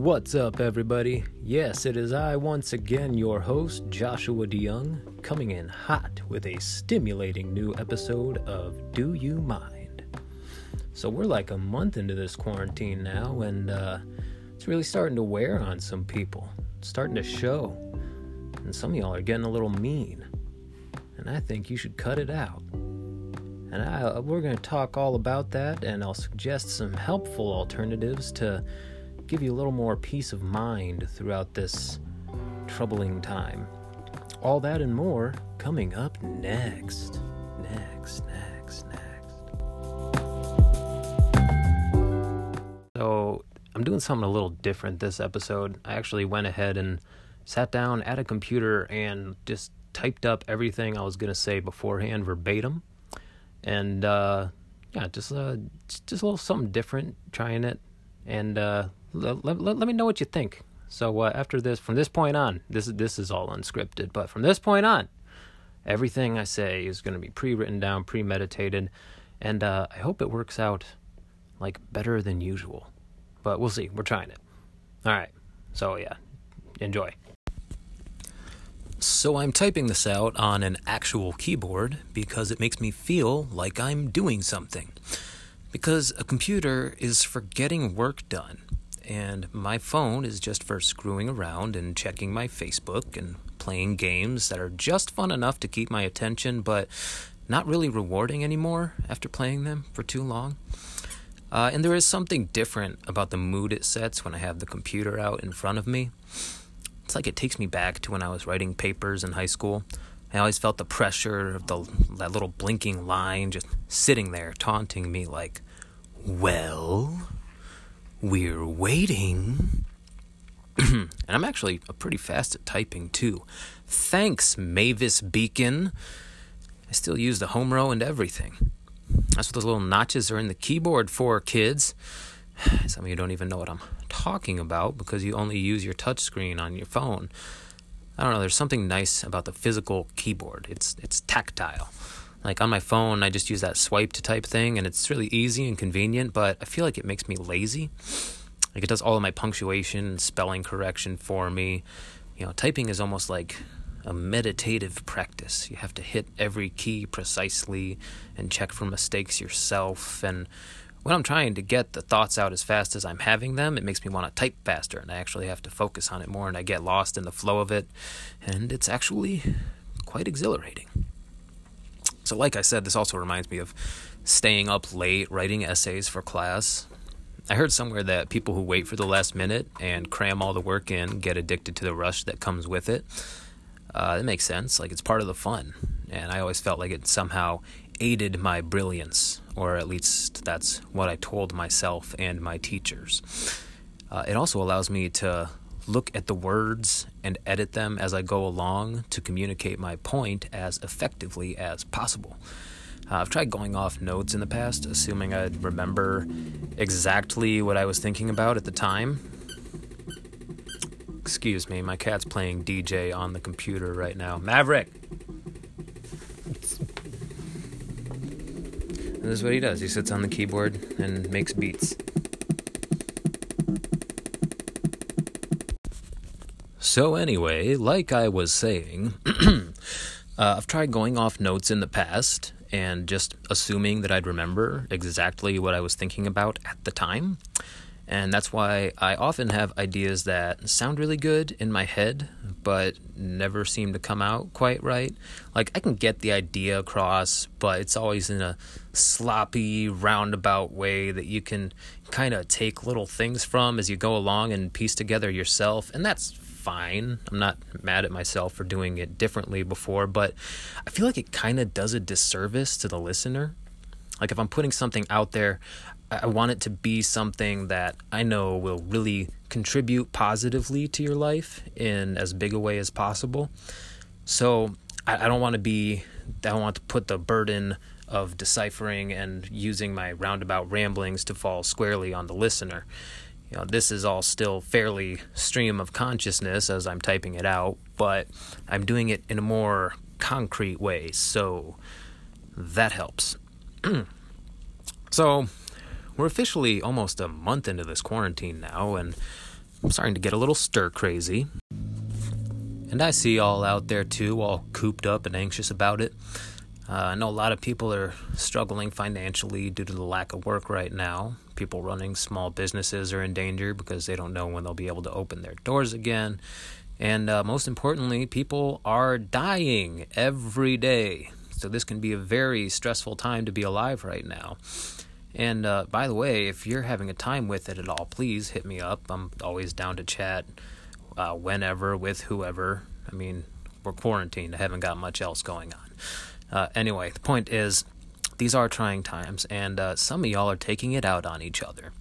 What's up, everybody? Yes, it is I once again, your host, Joshua DeYoung, coming in hot with a stimulating new episode of Do You Mind? So, we're like a month into this quarantine now, and uh, it's really starting to wear on some people. It's starting to show. And some of y'all are getting a little mean. And I think you should cut it out. And I, we're going to talk all about that, and I'll suggest some helpful alternatives to give you a little more peace of mind throughout this troubling time. All that and more coming up next. Next, next, next. So, I'm doing something a little different this episode. I actually went ahead and sat down at a computer and just typed up everything I was going to say beforehand verbatim. And uh, yeah, just uh, just a little something different, trying it, and uh, let, let, let me know what you think. So uh, after this, from this point on, this this is all unscripted. But from this point on, everything I say is going to be pre-written down, premeditated, and uh, I hope it works out like better than usual. But we'll see. We're trying it. All right. So yeah, enjoy. So I'm typing this out on an actual keyboard because it makes me feel like I'm doing something. Because a computer is for getting work done, and my phone is just for screwing around and checking my Facebook and playing games that are just fun enough to keep my attention, but not really rewarding anymore after playing them for too long. Uh, and there is something different about the mood it sets when I have the computer out in front of me. It's like it takes me back to when I was writing papers in high school. I always felt the pressure of the that little blinking line just sitting there taunting me like, "Well, we're waiting." and I'm actually uh, pretty fast at typing too. Thanks, Mavis Beacon. I still use the home row and everything. That's what those little notches are in the keyboard for, kids. Some of you don't even know what I'm talking about because you only use your touchscreen on your phone. I don't know, there's something nice about the physical keyboard. It's it's tactile. Like on my phone, I just use that swipe to type thing and it's really easy and convenient, but I feel like it makes me lazy. Like it does all of my punctuation and spelling correction for me. You know, typing is almost like a meditative practice. You have to hit every key precisely and check for mistakes yourself and when I'm trying to get the thoughts out as fast as I'm having them, it makes me want to type faster and I actually have to focus on it more and I get lost in the flow of it. And it's actually quite exhilarating. So, like I said, this also reminds me of staying up late writing essays for class. I heard somewhere that people who wait for the last minute and cram all the work in get addicted to the rush that comes with it. Uh, it makes sense. Like, it's part of the fun. And I always felt like it somehow aided my brilliance, or at least that's what I told myself and my teachers. Uh, it also allows me to look at the words and edit them as I go along to communicate my point as effectively as possible. Uh, I've tried going off notes in the past, assuming I'd remember exactly what I was thinking about at the time. Excuse me, my cat's playing DJ on the computer right now. Maverick! this is what he does. He sits on the keyboard and makes beats. So, anyway, like I was saying, uh, I've tried going off notes in the past and just assuming that I'd remember exactly what I was thinking about at the time. And that's why I often have ideas that sound really good in my head, but never seem to come out quite right. Like, I can get the idea across, but it's always in a sloppy, roundabout way that you can kind of take little things from as you go along and piece together yourself. And that's fine. I'm not mad at myself for doing it differently before, but I feel like it kind of does a disservice to the listener. Like, if I'm putting something out there, I want it to be something that I know will really contribute positively to your life in as big a way as possible. So I, I don't want to be, I don't want to put the burden of deciphering and using my roundabout ramblings to fall squarely on the listener. You know, this is all still fairly stream of consciousness as I'm typing it out, but I'm doing it in a more concrete way, so that helps. so we're officially almost a month into this quarantine now, and I'm starting to get a little stir crazy. And I see y'all out there too, all cooped up and anxious about it. Uh, I know a lot of people are struggling financially due to the lack of work right now. People running small businesses are in danger because they don't know when they'll be able to open their doors again. And uh, most importantly, people are dying every day. So this can be a very stressful time to be alive right now. And uh, by the way, if you're having a time with it at all, please hit me up. I'm always down to chat uh, whenever with whoever. I mean, we're quarantined. I haven't got much else going on. Uh, anyway, the point is, these are trying times, and uh, some of y'all are taking it out on each other.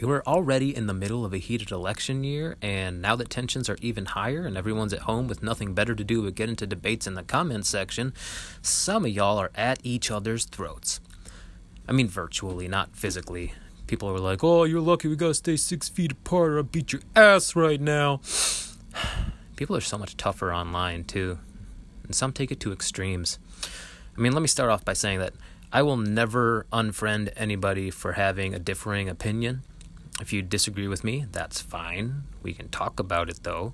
We were already in the middle of a heated election year, and now that tensions are even higher and everyone's at home with nothing better to do but get into debates in the comments section, some of y'all are at each other's throats. I mean, virtually, not physically. People are like, oh, you're lucky we gotta stay six feet apart or I'll beat your ass right now. People are so much tougher online, too, and some take it to extremes. I mean, let me start off by saying that I will never unfriend anybody for having a differing opinion. If you disagree with me, that's fine. We can talk about it though.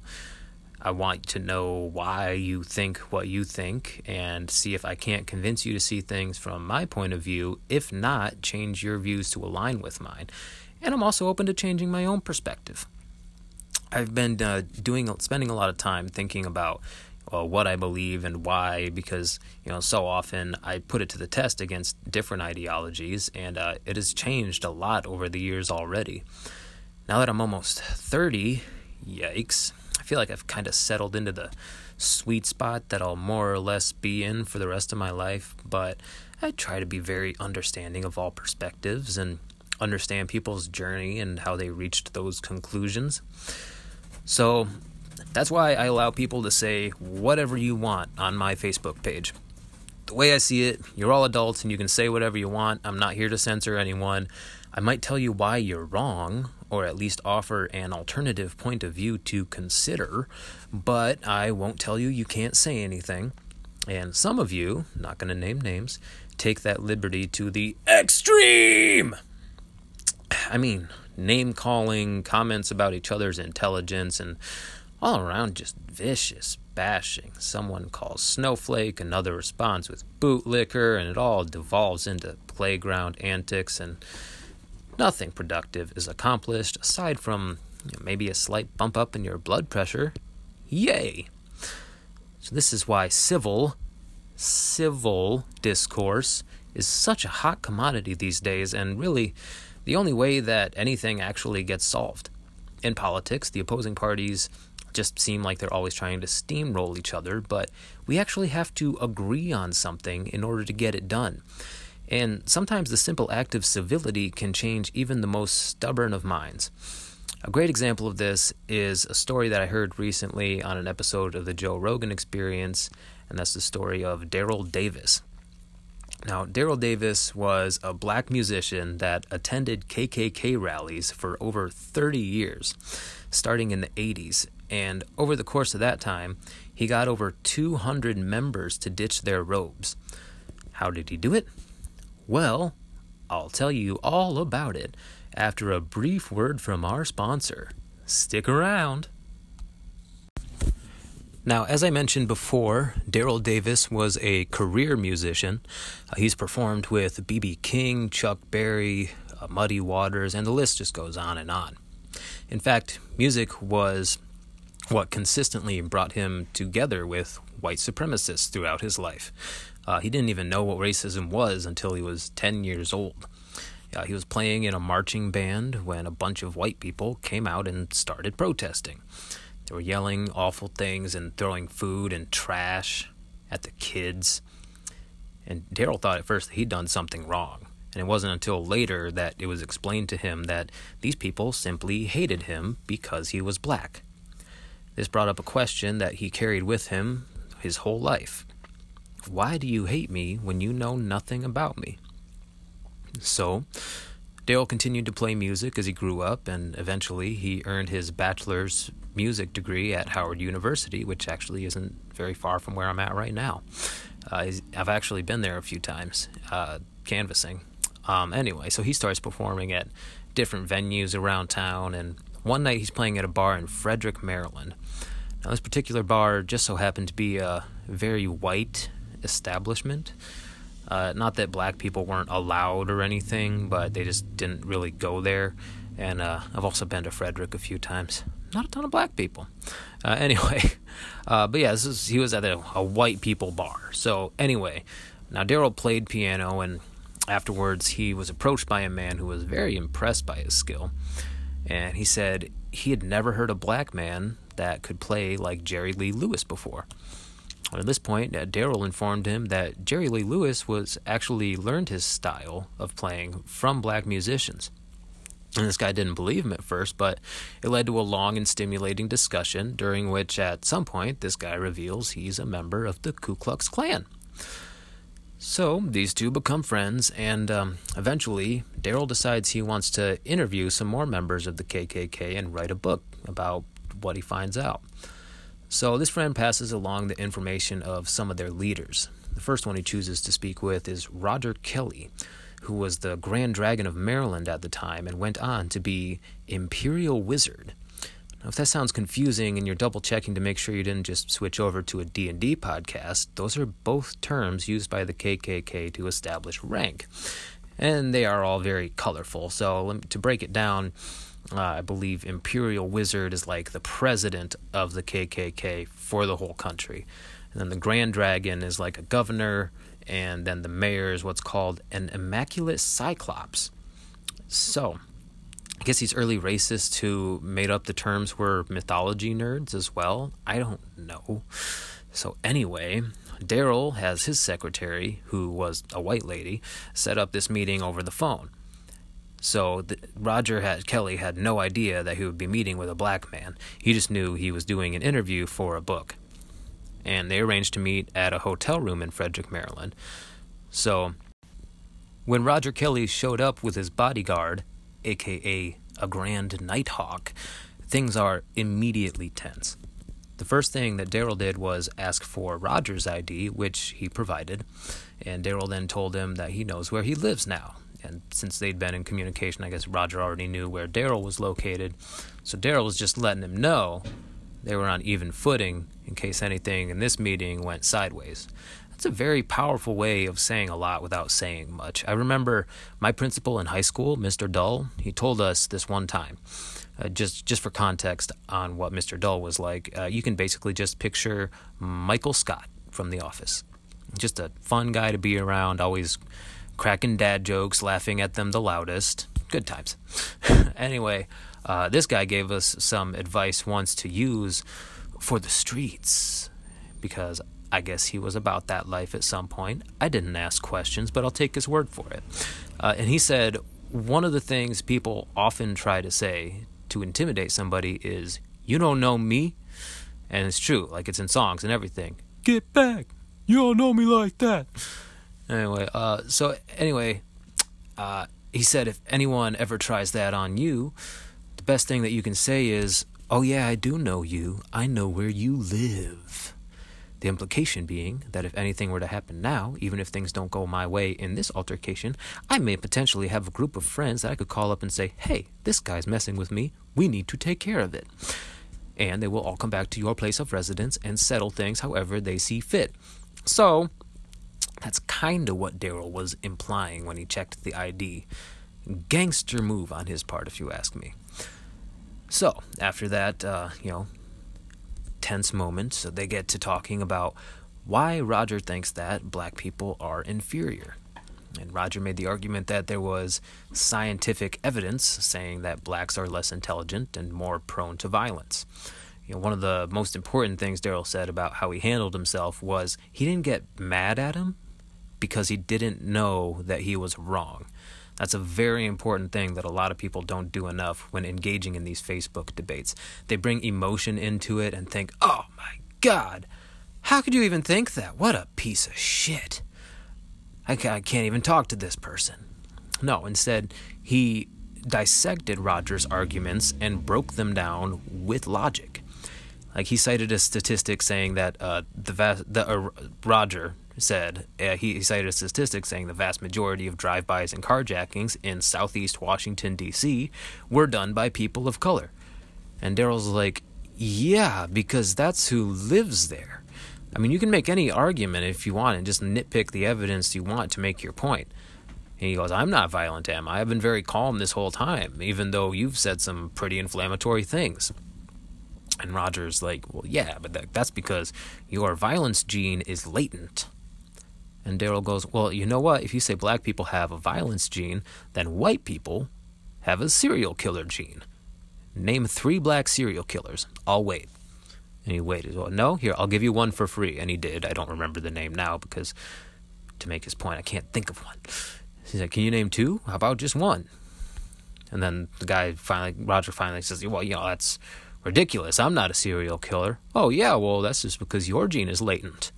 I want to know why you think what you think and see if I can't convince you to see things from my point of view. If not, change your views to align with mine. And I'm also open to changing my own perspective. I've been uh, doing spending a lot of time thinking about uh, what I believe and why, because you know so often I put it to the test against different ideologies, and uh, it has changed a lot over the years already. Now that I'm almost thirty, yikes! I feel like I've kind of settled into the sweet spot that I'll more or less be in for the rest of my life. But I try to be very understanding of all perspectives and understand people's journey and how they reached those conclusions. So that's why I allow people to say whatever you want on my Facebook page. The way I see it, you're all adults and you can say whatever you want. I'm not here to censor anyone. I might tell you why you're wrong, or at least offer an alternative point of view to consider, but I won't tell you you can't say anything. And some of you, not going to name names, take that liberty to the extreme. I mean, name calling, comments about each other's intelligence, and all around just vicious bashing. Someone calls snowflake, another responds with bootlicker, and it all devolves into playground antics, and nothing productive is accomplished aside from you know, maybe a slight bump up in your blood pressure. Yay! So, this is why civil, civil discourse is such a hot commodity these days, and really the only way that anything actually gets solved. In politics, the opposing parties just seem like they're always trying to steamroll each other, but we actually have to agree on something in order to get it done. And sometimes the simple act of civility can change even the most stubborn of minds. A great example of this is a story that I heard recently on an episode of the Joe Rogan Experience, and that's the story of Daryl Davis. Now, Daryl Davis was a black musician that attended KKK rallies for over 30 years, starting in the 80s, and over the course of that time, he got over 200 members to ditch their robes. How did he do it? Well, I'll tell you all about it after a brief word from our sponsor. Stick around. Now, as I mentioned before, Daryl Davis was a career musician. Uh, he's performed with B.B. King, Chuck Berry, uh, Muddy Waters, and the list just goes on and on. In fact, music was what consistently brought him together with white supremacists throughout his life. Uh, he didn't even know what racism was until he was 10 years old. Uh, he was playing in a marching band when a bunch of white people came out and started protesting. They were yelling awful things and throwing food and trash at the kids. And Daryl thought at first that he'd done something wrong. And it wasn't until later that it was explained to him that these people simply hated him because he was black. This brought up a question that he carried with him his whole life Why do you hate me when you know nothing about me? So, Daryl continued to play music as he grew up, and eventually he earned his bachelor's music degree at Howard University, which actually isn't very far from where I'm at right now. Uh, I've actually been there a few times, uh, canvassing. Um, anyway, so he starts performing at different venues around town, and one night he's playing at a bar in Frederick, Maryland. Now, this particular bar just so happened to be a very white establishment. Uh, not that black people weren't allowed or anything, but they just didn't really go there. And uh, I've also been to Frederick a few times. Not a ton of black people. Uh, anyway, uh, but yeah, this is, he was at a, a white people bar. So anyway, now Daryl played piano, and afterwards he was approached by a man who was very impressed by his skill. And he said he had never heard a black man that could play like Jerry Lee Lewis before. At this point, uh, Daryl informed him that Jerry Lee Lewis was actually learned his style of playing from black musicians. And this guy didn't believe him at first, but it led to a long and stimulating discussion during which, at some point, this guy reveals he's a member of the Ku Klux Klan. So these two become friends, and um, eventually, Daryl decides he wants to interview some more members of the KKK and write a book about what he finds out. So this friend passes along the information of some of their leaders. The first one he chooses to speak with is Roger Kelly, who was the Grand Dragon of Maryland at the time and went on to be Imperial Wizard. Now, if that sounds confusing and you're double checking to make sure you didn't just switch over to a D&D podcast, those are both terms used by the KKK to establish rank. And they are all very colorful. So to break it down, uh, I believe Imperial Wizard is like the president of the KKK for the whole country. And then the Grand Dragon is like a governor, and then the mayor is what's called an Immaculate Cyclops. So, I guess these early racists who made up the terms were mythology nerds as well. I don't know. So, anyway, Daryl has his secretary, who was a white lady, set up this meeting over the phone. So the, Roger had Kelly had no idea that he would be meeting with a black man. He just knew he was doing an interview for a book. And they arranged to meet at a hotel room in Frederick, Maryland. So when Roger Kelly showed up with his bodyguard, aka a Grand Nighthawk, things are immediately tense. The first thing that Daryl did was ask for Roger's ID, which he provided, and Daryl then told him that he knows where he lives now, and since they'd been in communication, I guess Roger already knew where Daryl was located. So Daryl was just letting him know they were on even footing in case anything in this meeting went sideways. That's a very powerful way of saying a lot without saying much. I remember my principal in high school, Mr. Dull, he told us this one time. Uh, just just for context on what Mr. Dull was like, uh, you can basically just picture Michael Scott from The Office. Just a fun guy to be around, always cracking dad jokes, laughing at them the loudest. Good times. anyway, uh, this guy gave us some advice once to use for the streets because I guess he was about that life at some point. I didn't ask questions, but I'll take his word for it. Uh, and he said one of the things people often try to say to intimidate somebody is, You don't know me. And it's true, like it's in songs and everything. Get back. You don't know me like that. Anyway, uh, so anyway, uh, he said if anyone ever tries that on you, the best thing that you can say is, "Oh yeah, I do know you. I know where you live." The implication being that if anything were to happen now, even if things don't go my way in this altercation, I may potentially have a group of friends that I could call up and say, hey, this guy's messing with me. We need to take care of it. And they will all come back to your place of residence and settle things however they see fit. So, that's kind of what Daryl was implying when he checked the ID. Gangster move on his part, if you ask me. So, after that, uh, you know, tense moment, so they get to talking about why Roger thinks that black people are inferior. And Roger made the argument that there was scientific evidence saying that blacks are less intelligent and more prone to violence. You know, one of the most important things Daryl said about how he handled himself was he didn't get mad at him because he didn't know that he was wrong. That's a very important thing that a lot of people don't do enough when engaging in these Facebook debates. They bring emotion into it and think, oh my God, how could you even think that? What a piece of shit. I can't even talk to this person. No, instead, he dissected Roger's arguments and broke them down with logic. Like he cited a statistic saying that uh, the vast, the uh, Roger said uh, he, cited a statistic saying the vast majority of drive-bys and carjackings in southeast Washington D.C. were done by people of color. And Daryl's like, Yeah, because that's who lives there. I mean, you can make any argument if you want and just nitpick the evidence you want to make your point. He goes, I'm not violent, am I? I've been very calm this whole time, even though you've said some pretty inflammatory things. And Roger's like, Well, yeah, but that, that's because your violence gene is latent. And Daryl goes, Well, you know what? If you say black people have a violence gene, then white people have a serial killer gene. Name three black serial killers. I'll wait. And he waited. Well, no, here, I'll give you one for free. And he did. I don't remember the name now because to make his point, I can't think of one. He's like, Can you name two? How about just one? And then the guy finally, Roger finally says, Well, you know, that's ridiculous. I'm not a serial killer. Oh, yeah, well, that's just because your gene is latent.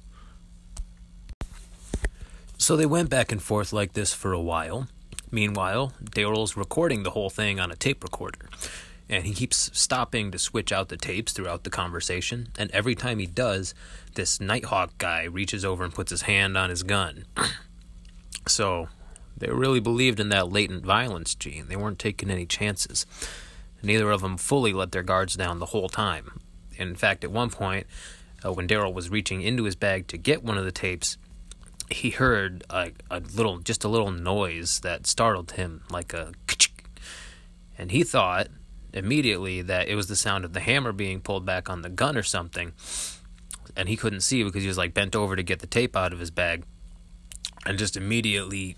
So they went back and forth like this for a while. Meanwhile, Daryl's recording the whole thing on a tape recorder. And he keeps stopping to switch out the tapes throughout the conversation. And every time he does, this Nighthawk guy reaches over and puts his hand on his gun. so they really believed in that latent violence gene. They weren't taking any chances. Neither of them fully let their guards down the whole time. In fact, at one point, uh, when Daryl was reaching into his bag to get one of the tapes, he heard a, a little, just a little noise that startled him, like a, and he thought immediately that it was the sound of the hammer being pulled back on the gun or something, and he couldn't see because he was like bent over to get the tape out of his bag, and just immediately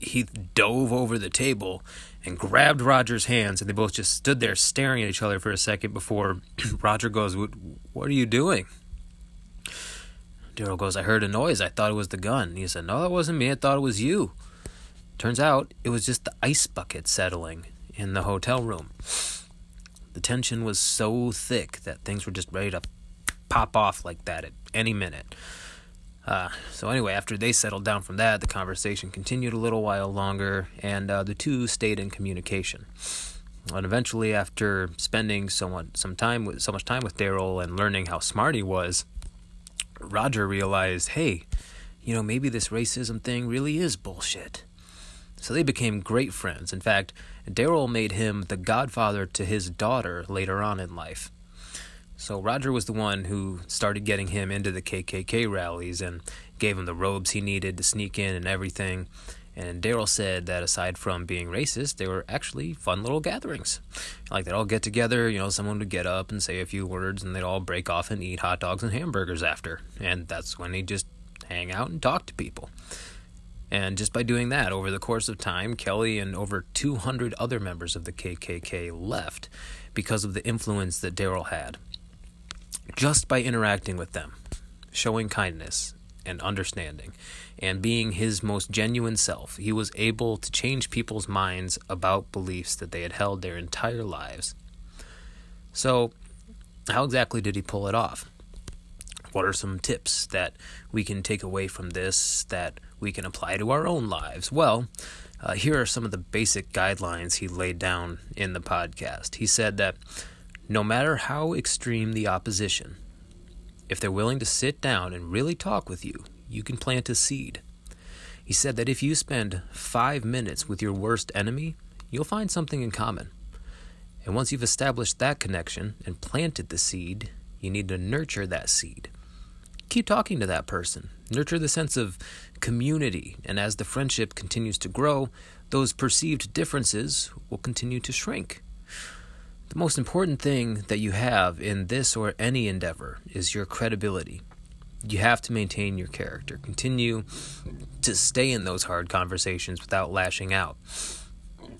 he dove over the table and grabbed Roger's hands, and they both just stood there staring at each other for a second before Roger goes, What are you doing? Daryl goes, I heard a noise. I thought it was the gun. He said, No, that wasn't me. I thought it was you. Turns out it was just the ice bucket settling in the hotel room. The tension was so thick that things were just ready to pop off like that at any minute. Uh, so anyway, after they settled down from that, the conversation continued a little while longer, and uh, the two stayed in communication. And eventually, after spending somewhat some time with so much time with Daryl and learning how smart he was, Roger realized, hey, you know, maybe this racism thing really is bullshit. So they became great friends. In fact, Daryl made him the godfather to his daughter later on in life. So Roger was the one who started getting him into the KKK rallies and gave him the robes he needed to sneak in and everything. And Daryl said that aside from being racist, they were actually fun little gatherings. Like they'd all get together, you know, someone would get up and say a few words, and they'd all break off and eat hot dogs and hamburgers after. And that's when he'd just hang out and talk to people. And just by doing that, over the course of time, Kelly and over 200 other members of the KKK left because of the influence that Daryl had just by interacting with them, showing kindness and understanding, and being his most genuine self, he was able to change people's minds about beliefs that they had held their entire lives. So, how exactly did he pull it off? What are some tips that we can take away from this that we can apply to our own lives? Well, uh, here are some of the basic guidelines he laid down in the podcast. He said that no matter how extreme the opposition, if they're willing to sit down and really talk with you, you can plant a seed. He said that if you spend five minutes with your worst enemy, you'll find something in common. And once you've established that connection and planted the seed, you need to nurture that seed. Keep talking to that person. Nurture the sense of community. And as the friendship continues to grow, those perceived differences will continue to shrink. The most important thing that you have in this or any endeavor is your credibility. You have to maintain your character. Continue to stay in those hard conversations without lashing out.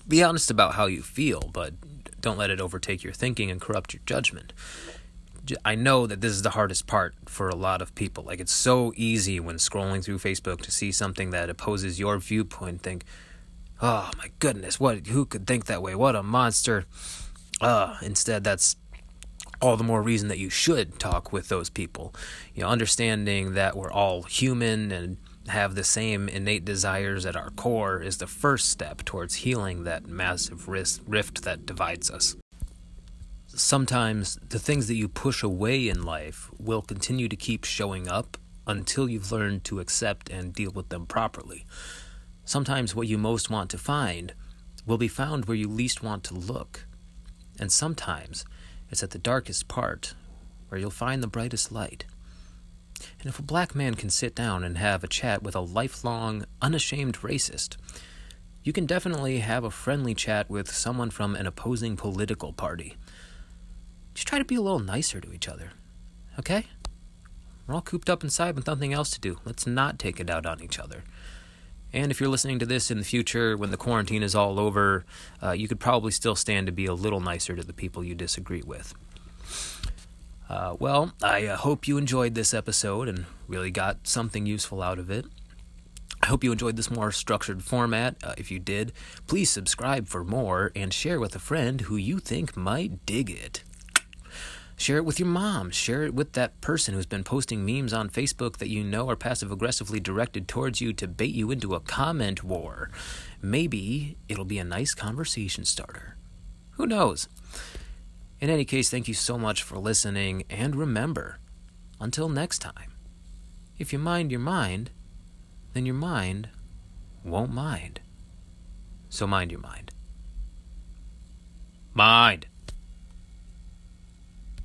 Be honest about how you feel, but don't let it overtake your thinking and corrupt your judgment. I know that this is the hardest part for a lot of people. Like, it's so easy when scrolling through Facebook to see something that opposes your viewpoint think, oh my goodness, what, who could think that way? What a monster. Uh, instead, that's all the more reason that you should talk with those people. You know, understanding that we're all human and have the same innate desires at our core is the first step towards healing that massive rift that divides us. Sometimes the things that you push away in life will continue to keep showing up until you've learned to accept and deal with them properly. Sometimes what you most want to find will be found where you least want to look. And sometimes It's at the darkest part where you'll find the brightest light. And if a black man can sit down and have a chat with a lifelong, unashamed racist, you can definitely have a friendly chat with someone from an opposing political party. Just try to be a little nicer to each other, okay? We're all cooped up inside with nothing else to do. Let's not take it out on each other. And if you're listening to this in the future, when the quarantine is all over, uh, you could probably still stand to be a little nicer to the people you disagree with. Uh, well, I uh, hope you enjoyed this episode and really got something useful out of it. I hope you enjoyed this more structured format. Uh, if you did, please subscribe for more and share with a friend who you think might dig it. Share it with your mom. Share it with that person who's been posting memes on Facebook that you know are passive aggressively directed towards you to bait you into a comment war. Maybe it'll be a nice conversation starter. Who knows? In any case, thank you so much for listening, and remember, until next time, if you mind your mind, then your mind won't mind. So mind your mind. Mind.